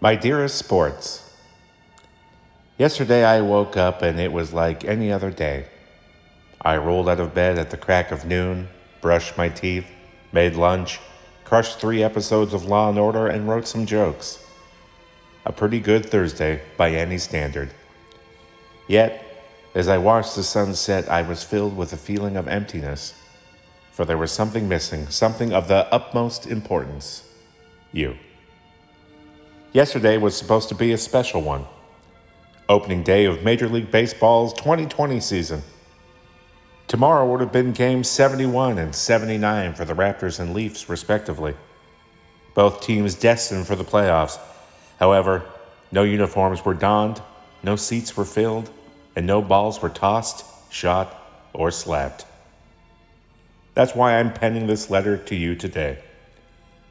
My dearest sports, yesterday I woke up and it was like any other day. I rolled out of bed at the crack of noon, brushed my teeth, made lunch, crushed three episodes of Law and Order, and wrote some jokes. A pretty good Thursday by any standard. Yet, as I watched the sun set, I was filled with a feeling of emptiness, for there was something missing, something of the utmost importance you. Yesterday was supposed to be a special one. Opening day of Major League Baseball's 2020 season. Tomorrow would have been games 71 and 79 for the Raptors and Leafs, respectively. Both teams destined for the playoffs. However, no uniforms were donned, no seats were filled, and no balls were tossed, shot, or slapped. That's why I'm penning this letter to you today.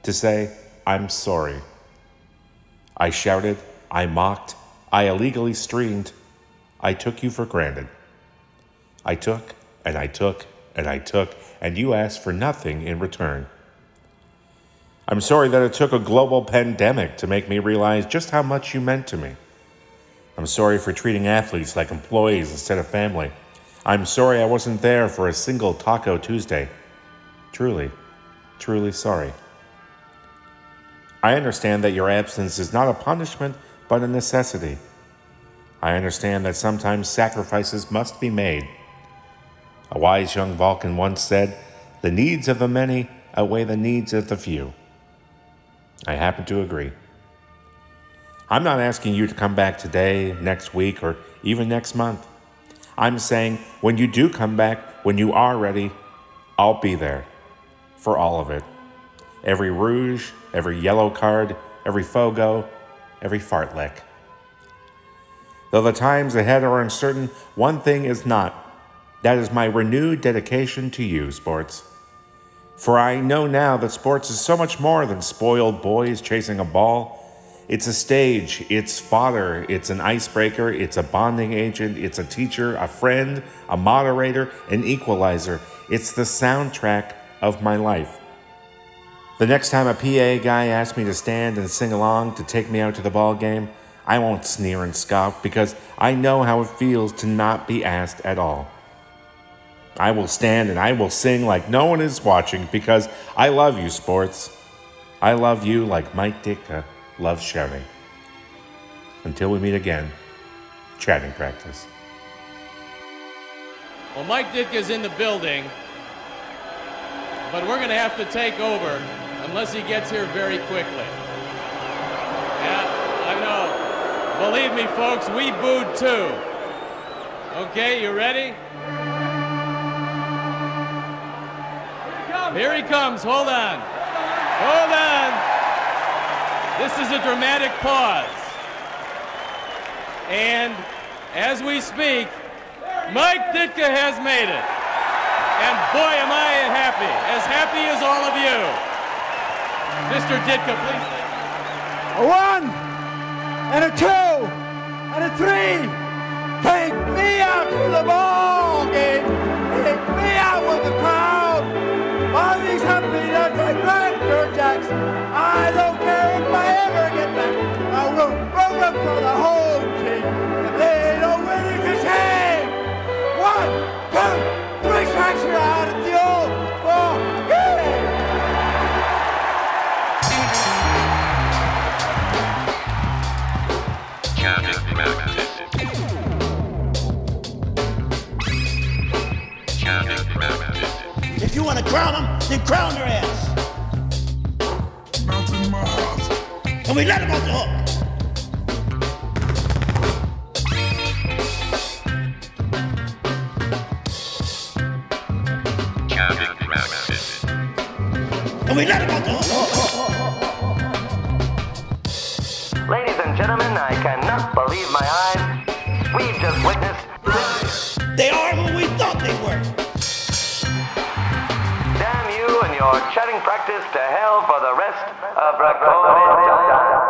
To say, I'm sorry. I shouted, I mocked, I illegally streamed, I took you for granted. I took, and I took, and I took, and you asked for nothing in return. I'm sorry that it took a global pandemic to make me realize just how much you meant to me. I'm sorry for treating athletes like employees instead of family. I'm sorry I wasn't there for a single Taco Tuesday. Truly, truly sorry. I understand that your absence is not a punishment, but a necessity. I understand that sometimes sacrifices must be made. A wise young Vulcan once said, The needs of the many outweigh the needs of the few. I happen to agree. I'm not asking you to come back today, next week, or even next month. I'm saying when you do come back, when you are ready, I'll be there for all of it. Every rouge, every yellow card, every fogo, every fartlek. Though the times ahead are uncertain, one thing is not. That is my renewed dedication to you, sports. For I know now that sports is so much more than spoiled boys chasing a ball. It's a stage, it's fodder, it's an icebreaker, it's a bonding agent, it's a teacher, a friend, a moderator, an equalizer. It's the soundtrack of my life. The next time a PA guy asks me to stand and sing along to take me out to the ball game, I won't sneer and scoff because I know how it feels to not be asked at all. I will stand and I will sing like no one is watching because I love you, sports. I love you like Mike Ditka loves shouting. Until we meet again, chatting practice. Well, Mike Ditka is in the building, but we're going to have to take over unless he gets here very quickly. Yeah, I know. Believe me, folks, we booed too. Okay, you ready? Here he comes. Hold on. Hold on. This is a dramatic pause. And as we speak, Mike Ditka has made it. And boy, am I happy. As happy as all of you. Mr. Ditka, please. A one, and a two, and a three. Take me out to the ball game. Take me out with the crowd. All these happy nuts like Grant Jackson. I don't care if I ever get back. I will up for the whole team. If they don't win, it's a. One, two, three strikes you're out If you want to crown them, then crown their ass. Mountain Mars. And we let them off the hook. And we let them off the hook. Gentlemen, I cannot believe my eyes. We've just witnessed. They are who we thought they were. Damn you and your chatting practice to hell for the rest of recorded time.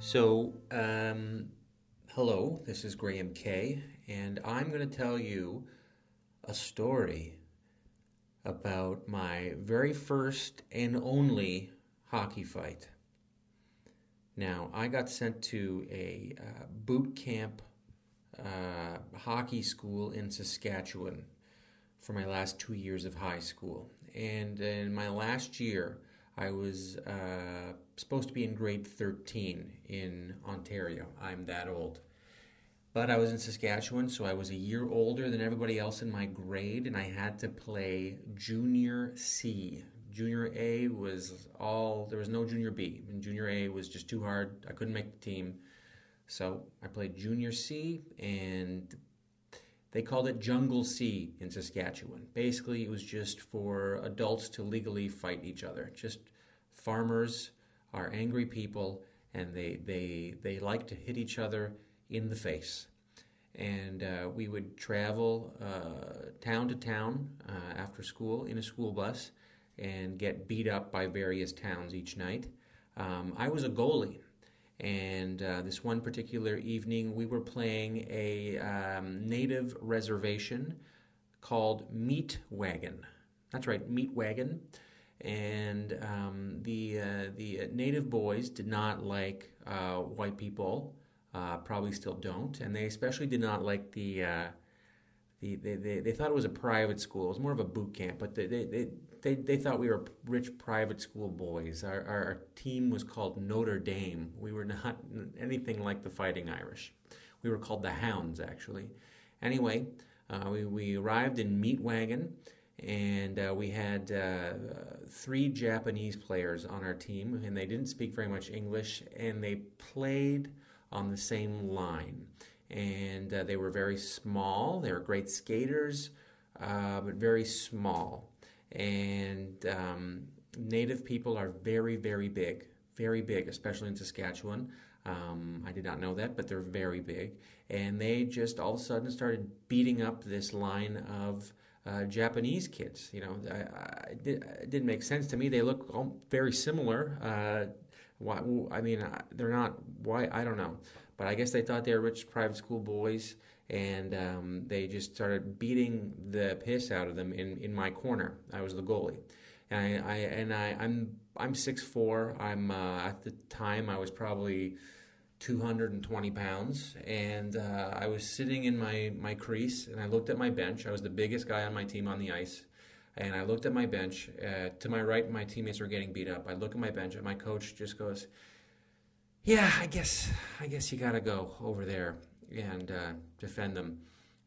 So, um, hello, this This is Graham Kay, and I'm going to tell you a story about my very first and only hockey fight. Now, I got sent to a uh, boot camp uh, hockey school in Saskatchewan for my last two years of high school. And in my last year, I was uh, supposed to be in grade 13 in Ontario. I'm that old. But I was in Saskatchewan, so I was a year older than everybody else in my grade, and I had to play Junior C. Junior A was all, there was no Junior B. And Junior A was just too hard. I couldn't make the team. So I played Junior C, and they called it Jungle C in Saskatchewan. Basically, it was just for adults to legally fight each other. Just farmers are angry people, and they, they, they like to hit each other in the face. And uh, we would travel uh, town to town uh, after school in a school bus and get beat up by various towns each night. Um, I was a goalie, and uh, this one particular evening we were playing a um, native reservation called Meat Wagon. That's right, Meat Wagon. And um, the uh, the native boys did not like uh, white people uh, probably still don't, and they especially did not like the, uh, the they, they, they thought it was a private school. It was more of a boot camp, but they they, they, they, they thought we were rich private school boys. Our, our, our team was called Notre Dame. We were not anything like the Fighting Irish. We were called the Hounds, actually. Anyway, uh, we, we arrived in Meat Wagon, and uh, we had uh, three Japanese players on our team, and they didn't speak very much English, and they played on the same line. And uh, they were very small. They were great skaters, uh, but very small. And um, native people are very, very big, very big, especially in Saskatchewan. Um, I did not know that, but they're very big. And they just all of a sudden started beating up this line of uh, Japanese kids. You know, I, I, it didn't make sense to me. They look very similar. Why? I mean, they're not. Why? I don't know. But I guess they thought they were rich private school boys, and um, they just started beating the piss out of them in, in my corner. I was the goalie, and I, I and I I'm I'm six four. I'm uh, at the time I was probably. 220 pounds, and uh, I was sitting in my, my crease, and I looked at my bench. I was the biggest guy on my team on the ice, and I looked at my bench. Uh, to my right, my teammates were getting beat up. I look at my bench, and my coach just goes, "Yeah, I guess I guess you got to go over there and uh, defend them."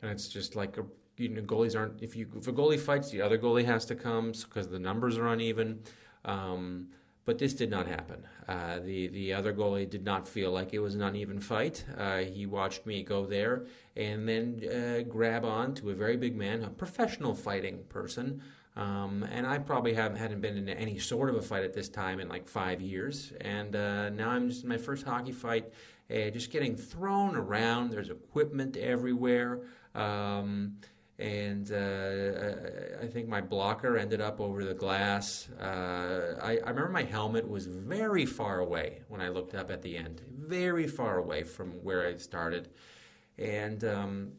And it's just like a, you know, goalies aren't. If you if a goalie fights, the other goalie has to come because the numbers are uneven. Um, but this did not happen. Uh, the the other goalie did not feel like it was an uneven fight. Uh, he watched me go there and then uh, grab on to a very big man, a professional fighting person. Um, and I probably haven't hadn't been in any sort of a fight at this time in like five years. And uh, now I'm just in my first hockey fight, uh, just getting thrown around. There's equipment everywhere. Um, and uh, I think my blocker ended up over the glass. Uh, I, I, remember my helmet was very far away when I looked up at the end, very far away from where I started, and um,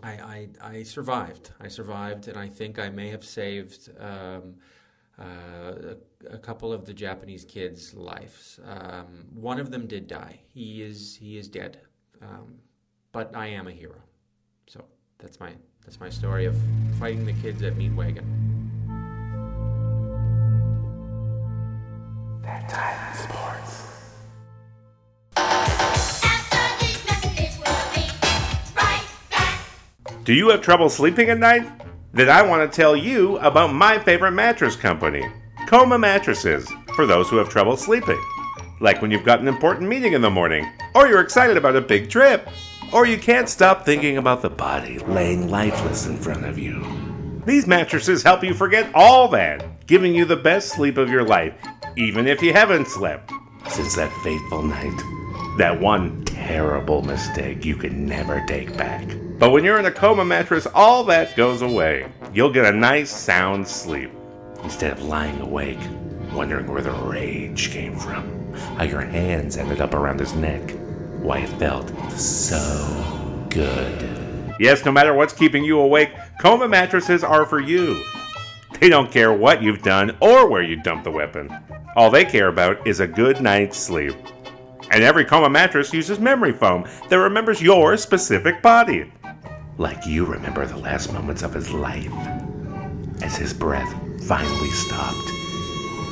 I, I, I, survived. I survived, and I think I may have saved. Um, uh, a, a, couple of the Japanese kids' lives. Um, one of them did die. He is he is dead, um, but I am a hero. So that's my that's my story of fighting the kids at Meat Wagon. That time in sports. Do you have trouble sleeping at night? Then I want to tell you about my favorite mattress company, Coma Mattresses, for those who have trouble sleeping. Like when you've got an important meeting in the morning, or you're excited about a big trip or you can't stop thinking about the body laying lifeless in front of you. These mattresses help you forget all that, giving you the best sleep of your life, even if you haven't slept since that fateful night. That one terrible mistake you can never take back. But when you're in a coma mattress, all that goes away. You'll get a nice, sound sleep instead of lying awake, wondering where the rage came from, how your hands ended up around his neck why it felt so good. Yes, no matter what's keeping you awake, Coma mattresses are for you. They don't care what you've done or where you dumped the weapon. All they care about is a good night's sleep. And every Coma mattress uses memory foam that remembers your specific body. Like you remember the last moments of his life. As his breath finally stopped.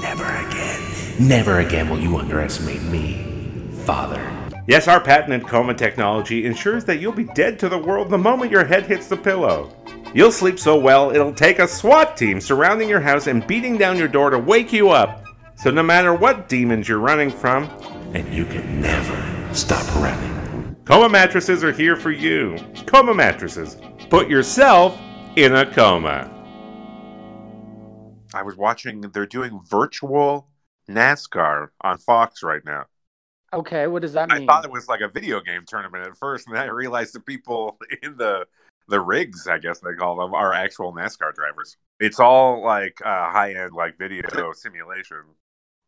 Never again, never again will you underestimate me, Father. Yes, our patented coma technology ensures that you'll be dead to the world the moment your head hits the pillow. You'll sleep so well, it'll take a SWAT team surrounding your house and beating down your door to wake you up. So, no matter what demons you're running from, and you can never stop running. Coma mattresses are here for you. Coma mattresses. Put yourself in a coma. I was watching, they're doing virtual NASCAR on Fox right now. Okay, what does that mean? I thought it was like a video game tournament at first, and then I realized the people in the the rigs, I guess they call them, are actual NASCAR drivers. It's all like uh, high end like video simulation,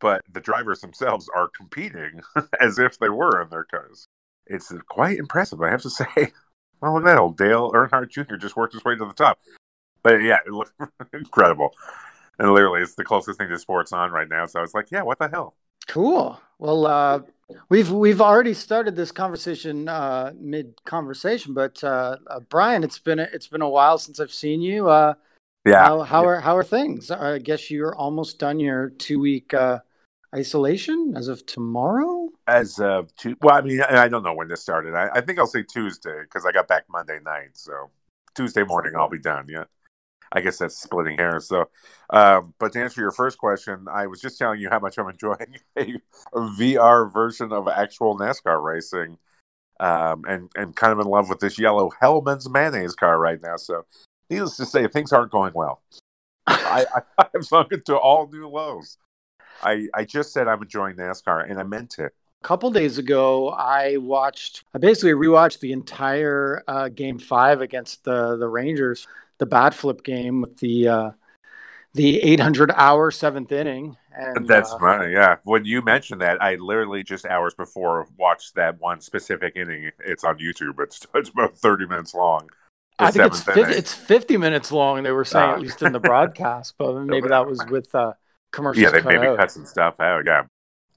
but the drivers themselves are competing as if they were in their cars. It's quite impressive, I have to say. Well, look at that old Dale Earnhardt Jr. just worked his way to the top. But yeah, it looked incredible. And literally, it's the closest thing to sports on right now. So I was like, yeah, what the hell? Cool. Well, uh, we've we've already started this conversation uh, mid conversation, but uh, uh, Bryan, it's been a, it's been a while since I've seen you. Uh, Yeah. how how are how are things? I guess you're almost done your two week uh, isolation as of tomorrow. As of two, well, I mean, I I don't know when this started. I, I think I'll say Tuesday because I got back Monday night. So Tuesday morning, I'll be done. Yeah. I guess that's splitting hairs. So, um, but to answer your first question, I was just telling you how much I'm enjoying a, VR version of actual NASCAR racing, um, and and kind of in love with this yellow Hellmann's mayonnaise car right now. So, needless to say, things aren't going well. I, I, I've sunk into all new lows. I, I just said I'm enjoying NASCAR, and I meant it. A couple days ago, I watched. I basically rewatched the entire uh, Game Five against the the Rangers, the bat flip game with the uh, the 800 hour seventh inning. And That's uh, funny, yeah. When you mentioned that, I literally just hours before watched that one specific inning. It's on YouTube. It's, it's about thirty minutes long. I think it's seventh 50, inning. it's 50 minutes long. They were saying Ah. at least in the broadcast, but maybe that was with uh, commercials. yeah, they maybe out. cut some stuff out. Yeah,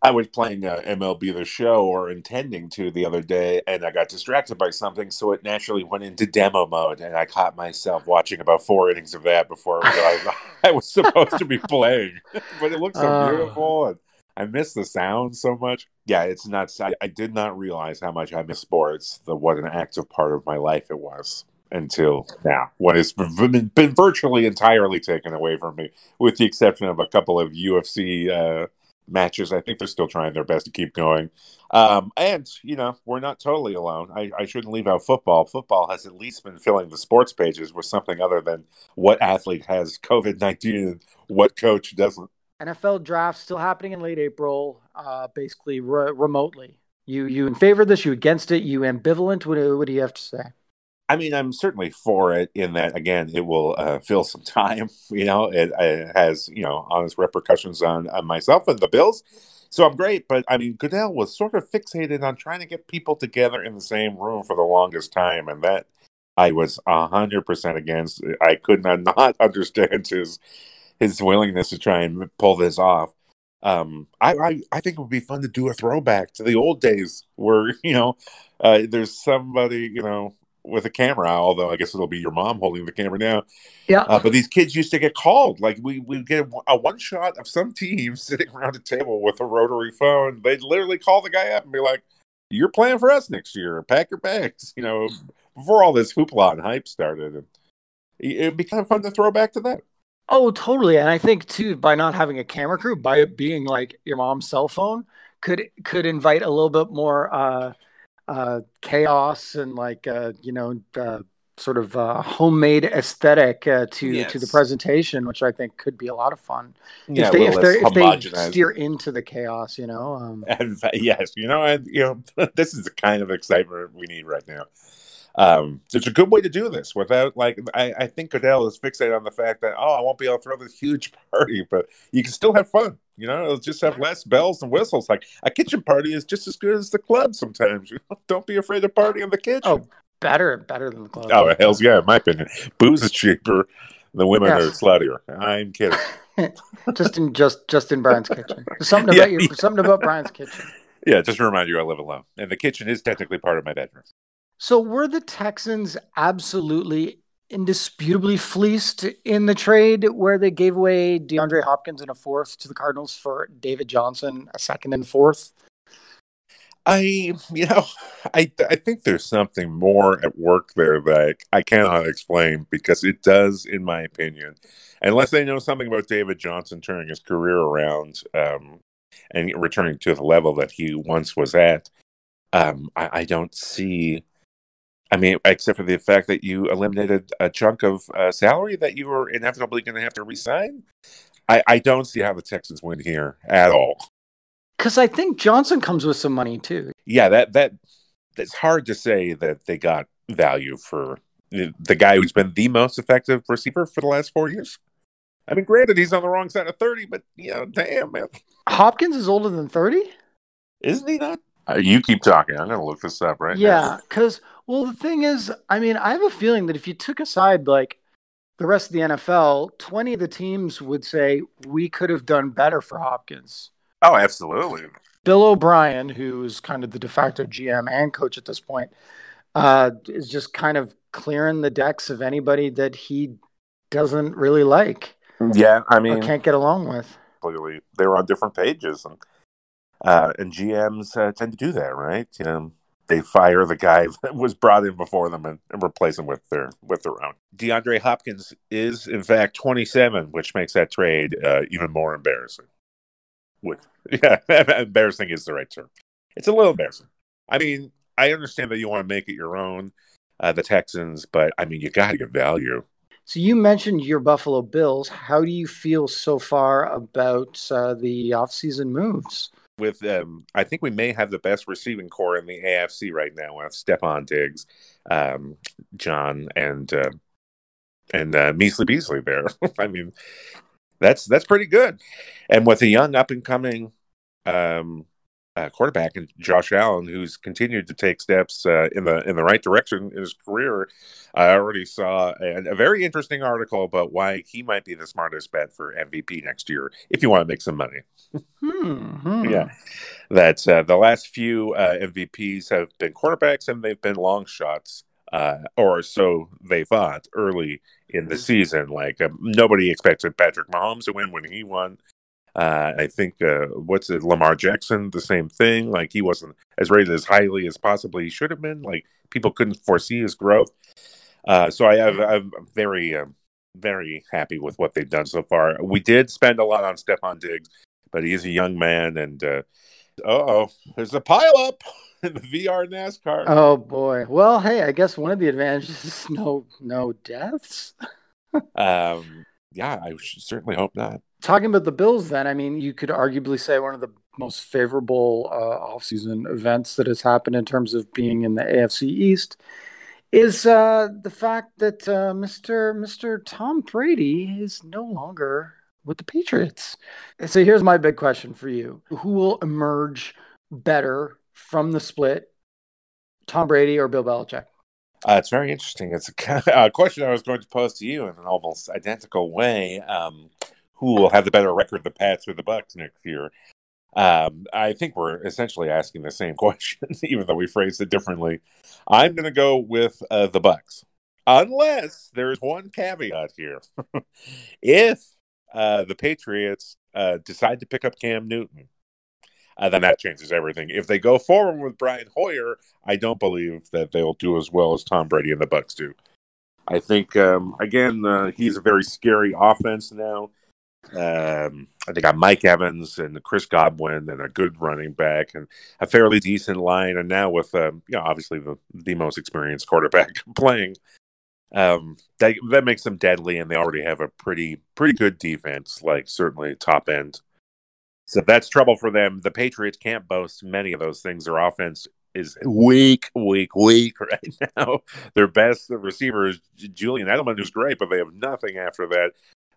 I was playing uh, MLB The Show or intending to the other day, and I got distracted by something, so it naturally went into demo mode, and I caught myself watching about four innings of that before I realized I was supposed to be playing. but it looked so Oh. beautiful, and I miss the sound so much. Yeah, it's nuts. I, I did not realize how much I miss sports. The what an active part of my life it was until now, when it's been, been virtually entirely taken away from me, with the exception of a couple of UFC uh, matches. I think they're still trying their best to keep going. Um, and, you know, we're not totally alone. I, I shouldn't leave out football. Football has at least been filling the sports pages with something other than what athlete has COVID 19 and what coach doesn't. NFL draft still happening in late April, uh, basically re- remotely. You you in favor of this? You against it? You ambivalent? What, what do you have to say? I mean, I'm certainly for it in that, again, it will uh, fill some time. You know, it, it has, you know, honest repercussions on, on myself and the Bills. So I'm great. But I mean, Goodell was sort of fixated on trying to get people together in the same room for the longest time. And that I was 100% against. I could not, not understand his, his willingness to try and pull this off. Um, I, I, I think it would be fun to do a throwback to the old days where, you know, uh, there's somebody, you know, with a camera, although I guess it'll be your mom holding the camera now. Yeah. Uh, but these kids used to get called. Like we we get a one shot of some team sitting around a table with a rotary phone. They'd literally call the guy up and be like, "You're playing for us next year. Pack your bags." You know, before all this hoopla and hype started, and it- it'd be kind of fun to throw back to that. Oh, totally. And I think too, by not having a camera crew, by it being like your mom's cell phone, could could invite a little bit more uh, uh, chaos and like uh, you know uh, sort of uh, homemade aesthetic uh, to to the presentation, which I think could be a lot of fun Yeah, if they if if they steer into the chaos. You know. Um, And yes, you know, and you know, this is the kind of excitement we need right now. Um, it's a good way to do this without like I, I think Goodell is fixated on the fact that oh I won't be able to throw this huge party, but you can still have fun. You know, it'll just have less bells and whistles. Like a kitchen party is just as good as the club sometimes. You know? Don't be afraid to party in the kitchen. Oh, better, better than the club. Oh, hell's yeah, in my opinion. Booze is cheaper. The women Yes. are sluttier. I'm kidding. just in just just in Bryan's kitchen. There's something Yeah, about your something about Bryan's kitchen. Yeah, just to remind you, I live alone, and the kitchen is technically part of my bedroom. So were the Texans absolutely indisputably fleeced in the trade where they gave away DeAndre Hopkins in a fourth to the Cardinals for David Johnson, a second and fourth? I, you know, I I think there's something more at work there that I cannot explain because it does, in my opinion, unless they know something about David Johnson turning his career around um, and returning to the level that he once was at. Um, I, I don't see. I mean, except for the fact that you eliminated a chunk of uh, salary that you were inevitably going to have to resign. I, I don't see how the Texans win here at all. Because I think Johnson comes with some money too. yeah, that that it's hard to say that they got value for the guy who's been the most effective receiver for the last four years. I mean, granted, he's on the wrong side of thirty, but you know, damn man, Hopkins is older than 30? isn't he not? Uh, you keep talking. I'm gonna look this up right Yeah, now. because well, the thing is, I mean, I have a feeling that if you took aside like the rest of the NFL, twenty of the teams would say we could have done better for Hopkins. Oh, absolutely. Bill O'Brien, who's kind of the de facto GM and coach at this point, uh, is just kind of clearing the decks of anybody that he doesn't really like Yeah, I mean, can't get along with. clearly they're on different pages, and uh, and GMs uh, tend to do that, right? You know, they fire the guy that was brought in before them and, and replace him with their with their own. DeAndre Hopkins is in fact 27, which makes that trade uh, even more embarrassing. Which, yeah, embarrassing is the right term. It's a little embarrassing. I mean, I understand that you want to make it your own, uh, the Texans, but I mean, you got to get value. So you mentioned your Buffalo Bills. How do you feel so far about uh, the offseason moves? With um, I think we may have the best receiving corps in the AFC right now with Stefon Diggs, um, John, and uh, and uh, Measley Beasley there. I mean, that's that's pretty good. And with a young up and coming um, uh, quarterback and Josh Allen, who's continued to take steps uh, in the in the right direction in his career, I already saw a, a very interesting article about why he might be the smartest bet for MVP next year if you want to make some money. Hmm, hmm. Yeah, that uh, the last few uh, MVPs have been quarterbacks and they've been long shots, uh, or so they thought early in the season. Like uh, nobody expected Patrick Mahomes to win when he won. Uh, I think uh, what's it, Lamar Jackson, the same thing. Like he wasn't as rated as highly as possibly he should have been. Like people couldn't foresee his growth. Uh, so I have, I'm very, um, very happy with what they've done so far. We did spend a lot on Stefon Diggs but he's a young man and uh oh there's a pile up in the vr nascar Oh boy. Well, hey, I guess one of the advantages is no no deaths. um yeah i certainly hope not Talking about the Bills, then, I mean, you could arguably say one of the most favorable uh, offseason events that has happened in terms of being in the AFC East is uh, the fact that uh, Mr. Mr. Tom Brady is no longer with the Patriots. So here's my big question for you: Who will emerge better from the split, Tom Brady or Bill Belichick? uh, it's very interesting it's a question i was going to pose to you in an almost identical way um who will have the better record the pats or the bucks next year um, I think we're essentially asking the same question, even though we phrased it differently. I'm going to go with uh, the Bucks, unless there's one caveat here. if uh, the Patriots uh, decide to pick up Cam Newton, uh, then that changes everything. If they go forward with Brian Hoyer, I don't believe that they'll do as well as Tom Brady and the Bucks do. I think um, again uh, he's a very scary offense now. Um, think got Mike Evans and Chris Godwin and a good running back and a fairly decent line, and now with um, you know obviously the the most experienced quarterback playing, um, that that makes them deadly, and they already have a pretty pretty good defense, like certainly top end. So that's trouble for them. The Patriots can't boast many of those things. Their offense is weak, weak, weak right now. Their best receiver is Julian Edelman, who's great, but they have nothing after that.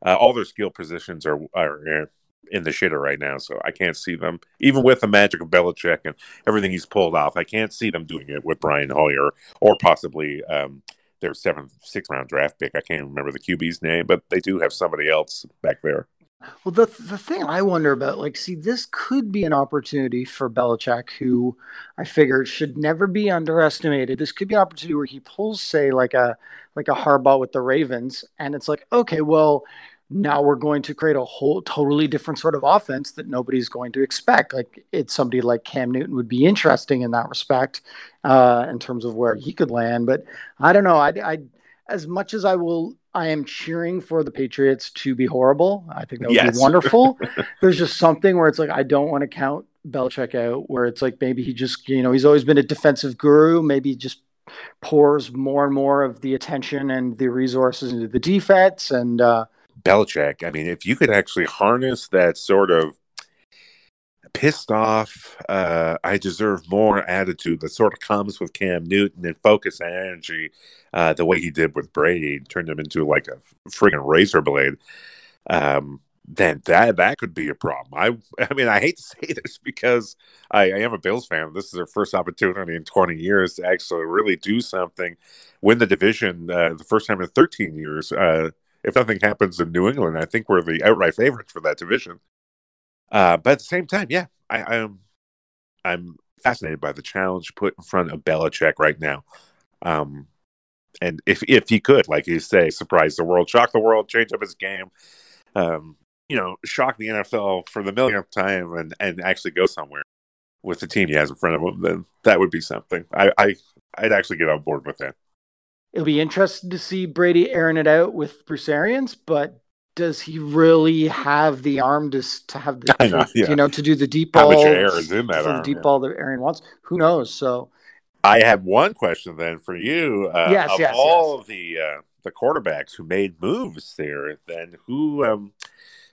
Uh, all their skill positions are are in the shitter right now. So I can't see them, even with the magic of Belichick and everything he's pulled off. I can't see them doing it with Brian Hoyer or possibly um, their seventh, sixth round draft pick. I can't remember the QB's name, but they do have somebody else back there. Well, the the thing I wonder about, like, see, this could be an opportunity for Belichick, who I figure should never be underestimated. This could be an opportunity where he pulls, say, like a like a Harbaugh with the Ravens, and it's like, okay, well, now we're going to create a whole totally different sort of offense that nobody's going to expect. Like it's somebody like Cam Newton would be interesting in that respect, uh, in terms of where he could land. But I don't know. I, I as much as I will, I am cheering for the Patriots to be horrible. I think that would Yes. be wonderful. There's just something where it's like I don't want to count Belichick out. Where it's like maybe he just you know he's always been a defensive guru. Maybe he just pours more and more of the attention and the resources into the defense and. uh Belichick. I mean, if you could actually harness that sort of pissed off, uh, I deserve more attitude that sort of comes with Cam Newton and focus and energy, uh, the way he did with Brady, turned him into like a friggin' razor blade. Um, then that that could be a problem. I I mean, I hate to say this because I, I am a Bills fan. This is their first opportunity in 20 years to actually really do something, win the division uh, the first time in 13 years. Uh, if nothing happens in New England, I think we're the outright favorites for that division. Uh, but at the same time, yeah, I, I'm I'm fascinated by the challenge put in front of Belichick right now. Um, and if if he could, like you say, surprise the world, shock the world, change up his game, um, you know, shock the NFL for the millionth time, and and actually go somewhere with the team he has in front of him, then that would be something. I, I I'd actually get on board with that. It'll be interesting to see Brady airing it out with Bruce Arians, but does he really have the arm to to have the know, yeah. you know to do the deep ball? How much air is in that for the deep yeah. ball that Arian wants? Who knows? So I have one question then for you. Uh, Yes, of yes, all of the uh, the quarterbacks who made moves there, then who um,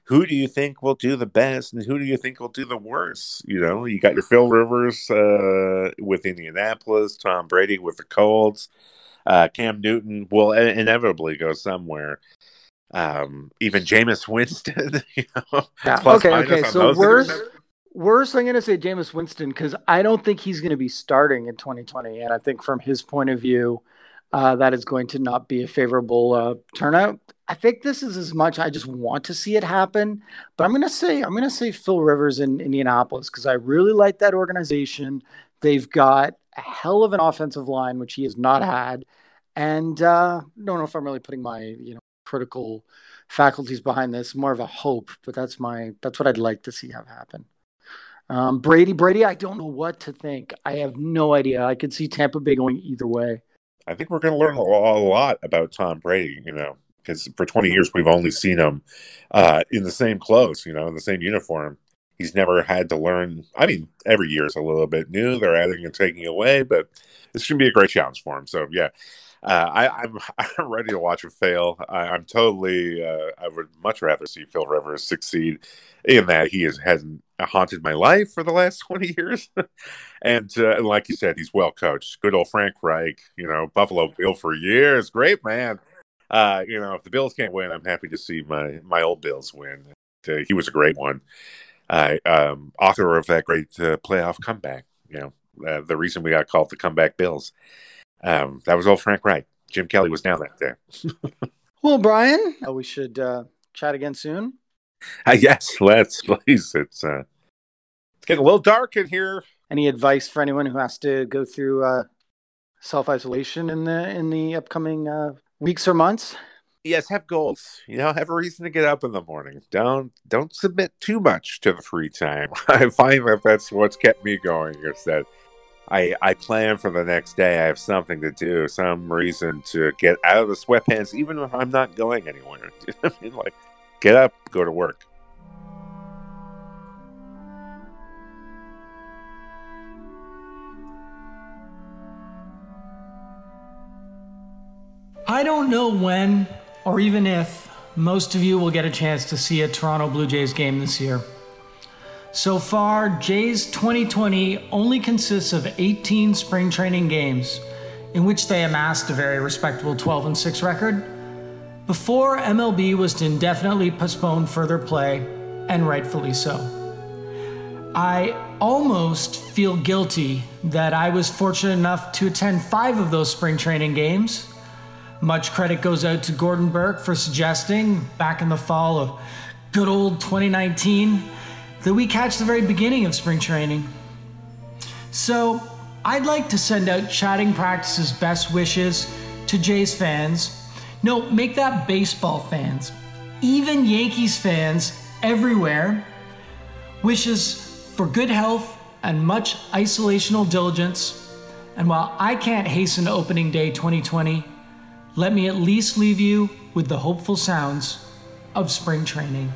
who do you think will do the best, and who do you think will do the worst? You know, you got your Phil Rivers uh, with Indianapolis, Tom Brady with the Colts, uh, Cam Newton will in- inevitably go somewhere. Um, even Jameis Winston, you know, yeah, okay, okay. So those worst, worst, I'm going to say Jameis Winston because I don't think he's going to be starting in 2020, and I think from his point of view, uh, that is going to not be a favorable uh, turnout. I think this is as much I just want to see it happen, but I'm going to say I'm going to say Phil Rivers in Indianapolis because I really like that organization. They've got a hell of an offensive line, which he has not had, and uh, don't know if I'm really putting my you know critical faculties behind this. More of a hope, but that's my that's what I'd like to see have happen. Um, Brady, Brady, I don't know what to think. I have no idea. I could see Tampa Bay going either way. I think we're going to learn a lot about Tom Brady, you know, because for 20 years we've only seen him uh, in the same clothes, you know, in the same uniform. He's never had to learn. I mean, every year is a little bit new. They're adding and taking away, but this should be a great challenge for him. So, yeah, uh, I, I'm I'm ready to watch him fail. I, I'm totally. Uh, I would much rather see Phil Rivers succeed in that he has hasn't haunted my life for the last 20 years. and, uh, and like you said, he's well coached. Good old Frank Reich, you know, Buffalo Bill for years. Great man. Uh, you know, if the Bills can't win, I'm happy to see my my old Bills win. Uh, he was a great one. Uh, um, author of that great uh, playoff comeback. You know, uh, the reason we got called the comeback Bills. Um, that was old Frank Reich. Jim Kelly was down that day. Well, Bryan, uh, we should uh, chat again soon. Uh, yes, let's please. It's uh, it's getting a little dark in here. Any advice for anyone who has to go through uh, self isolation in the in the upcoming uh, weeks or months? Yes, have goals. You know, have a reason to get up in the morning. Don't don't submit too much to the free time. I find that that's what's kept me going. Is that I I plan for the next day. I have something to do, some reason to get out of the sweatpants, even if I'm not going anywhere. I mean, like, get up, go to work. I don't know when or even if most of you will get a chance to see a Toronto Blue Jays game this year. So far, Jays 2020 only consists of 18 spring training games, in which they amassed a very respectable 12 and 6 record. Before MLB was to indefinitely postpone further play, and rightfully so. I almost feel guilty that I was fortunate enough to attend five of those spring training games. Much credit goes out to Gordon Burke for suggesting back in the fall of good old 2019 that we catch the very beginning of spring training. So, I'd like to send out chatting practices best wishes to Jays fans. No, make that baseball fans, even Yankees fans everywhere. Wishes for good health and much isolational diligence. And while I can't hasten opening day 2020, let me at least leave you with the hopeful sounds of spring training.